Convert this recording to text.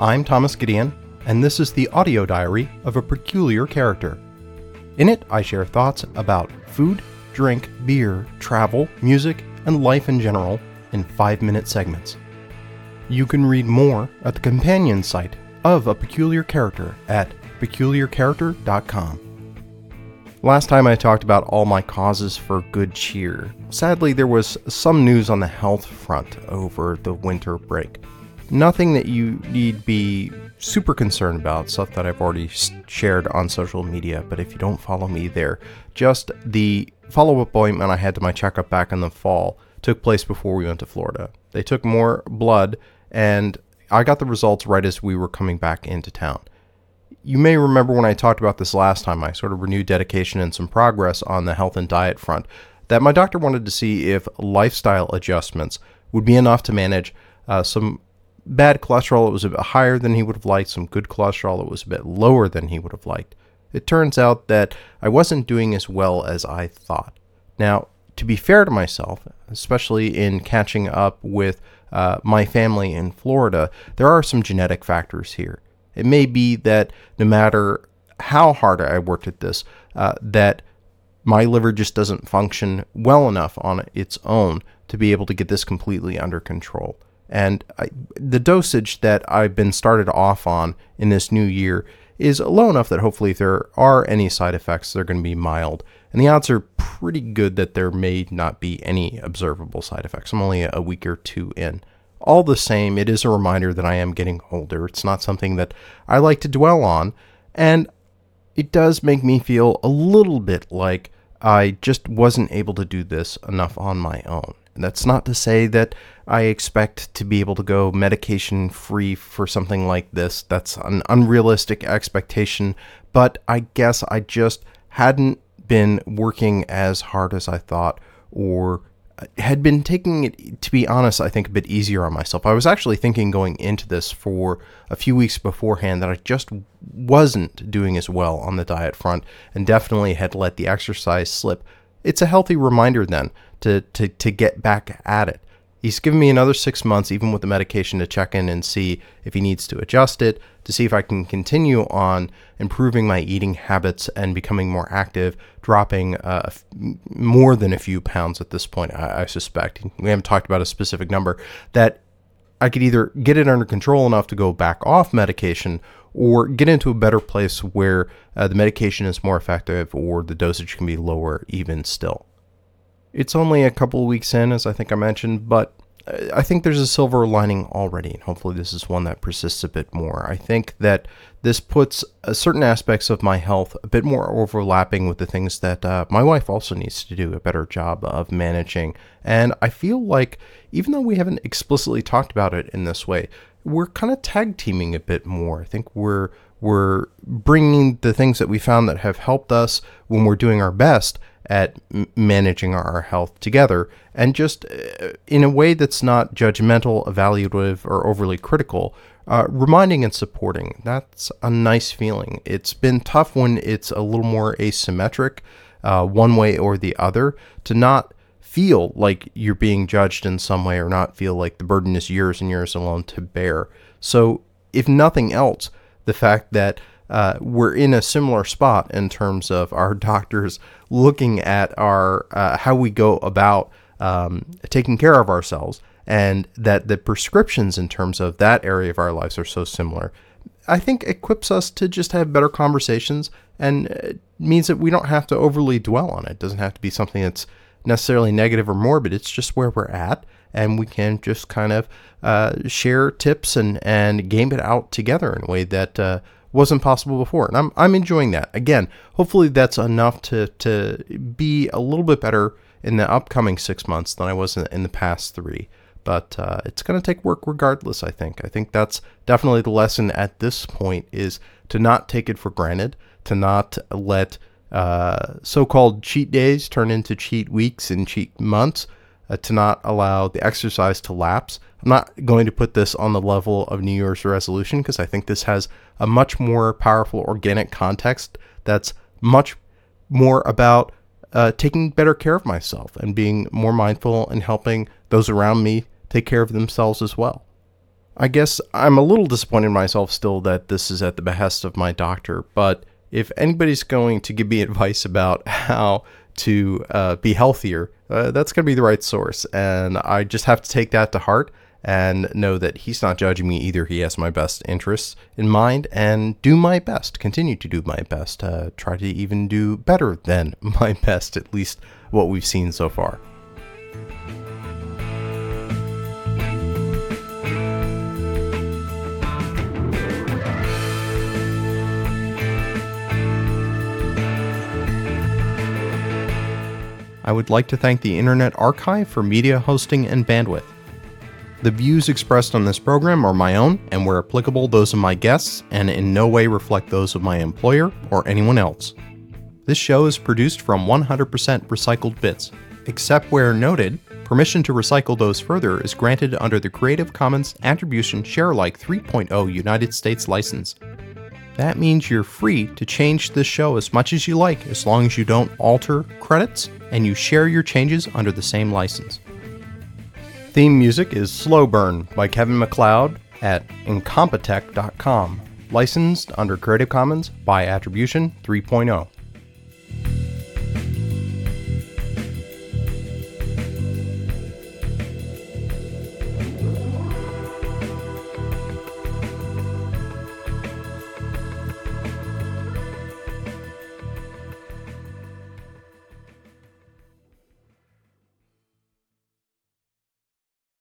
I'm Thomas Gideon, and this is the audio diary of a peculiar character. In it, I share thoughts about food, drink, beer, travel, music, and life in general in five minute segments. You can read more at the companion site of A Peculiar Character at peculiarcharacter.com. Last time I talked about all my causes for good cheer. Sadly, there was some news on the health front over the winter break. Nothing that you need be super concerned about, stuff that I've already shared on social media, but if you don't follow me there, just the follow up appointment I had to my checkup back in the fall took place before we went to Florida. They took more blood, and I got the results right as we were coming back into town you may remember when I talked about this last time, I sort of renewed dedication and some progress on the health and diet front, that my doctor wanted to see if lifestyle adjustments would be enough to manage uh, some bad cholesterol that was a bit higher than he would have liked, some good cholesterol that was a bit lower than he would have liked. It turns out that I wasn't doing as well as I thought. Now, to be fair to myself, especially in catching up with uh, my family in Florida, there are some genetic factors here. It may be that no matter how hard I worked at this, uh, that my liver just doesn't function well enough on its own to be able to get this completely under control. And I, the dosage that I've been started off on in this new year is low enough that hopefully, if there are any side effects, they're going to be mild. And the odds are pretty good that there may not be any observable side effects. I'm only a week or two in all the same, it is a reminder that I am getting older. It's not something that I like to dwell on. And it does make me feel a little bit like I just wasn't able to do this enough on my own. That's not to say that I expect to be able to go medication free for something like this. That's an unrealistic expectation. But I guess I just hadn't been working as hard as I thought or had been taking it, to be honest, I think a bit easier on myself. I was actually thinking going into this for a few weeks beforehand that I just wasn't doing as well on the diet front and definitely had let the exercise slip. It's a healthy reminder then to, to, to get back at it. He's given me another six months, even with the medication, to check in and see if he needs to adjust it, to see if I can continue on improving my eating habits and becoming more active, dropping uh, more than a few pounds at this point, I, I suspect. We haven't talked about a specific number. That I could either get it under control enough to go back off medication or get into a better place where uh, the medication is more effective or the dosage can be lower even still. It's only a couple weeks in, as I think I mentioned, but I think there's a silver lining already, and hopefully this is one that persists a bit more. I think that this puts uh, certain aspects of my health a bit more overlapping with the things that uh, my wife also needs to do a better job of managing. And I feel like, even though we haven't explicitly talked about it in this way, we're kind of tag teaming a bit more. I think we're we're bringing the things that we found that have helped us when we're doing our best at m- managing our health together and just uh, in a way that's not judgmental, evaluative, or overly critical, uh, reminding and supporting. That's a nice feeling. It's been tough when it's a little more asymmetric, uh, one way or the other, to not feel like you're being judged in some way or not feel like the burden is yours and yours alone to bear. So, if nothing else, the fact that uh, we're in a similar spot in terms of our doctors looking at our uh, how we go about um, taking care of ourselves, and that the prescriptions in terms of that area of our lives are so similar. I think equips us to just have better conversations and means that we don't have to overly dwell on it. It doesn't have to be something that's necessarily negative or morbid. It's just where we're at, and we can just kind of uh, share tips and and game it out together in a way that uh, wasn't possible before. And I'm I'm enjoying that. Again, hopefully that's enough to to be a little bit better in the upcoming six months than I was in, in the past three. But uh, it's going to take work regardless. I think. I think that's definitely the lesson at this point is to not take it for granted, to not let uh, so-called cheat days turn into cheat weeks and cheat months, uh, to not allow the exercise to lapse. I'm not going to put this on the level of New Year's resolution because I think this has a much more powerful organic context that's much more about uh, taking better care of myself and being more mindful and helping those around me take care of themselves as well. I guess I'm a little disappointed in myself still that this is at the behest of my doctor, but if anybody's going to give me advice about how to uh, be healthier, uh, that's going to be the right source. And I just have to take that to heart and know that he's not judging me either. He has my best interests in mind and do my best, continue to do my best, uh, try to even do better than my best, at least what we've seen so far. I would like to thank the Internet Archive for media hosting and bandwidth. The views expressed on this program are my own and, where applicable, those of my guests, and in no way reflect those of my employer or anyone else. This show is produced from 100% recycled bits. Except where noted, permission to recycle those further is granted under the Creative Commons Attribution Sharealike 3.0 United States license. That means you're free to change this show as much as you like as long as you don't alter credits and you share your changes under the same license. Theme music is Slow Burn by Kevin MacLeod at incompetech.com, licensed under Creative Commons by Attribution 3.0.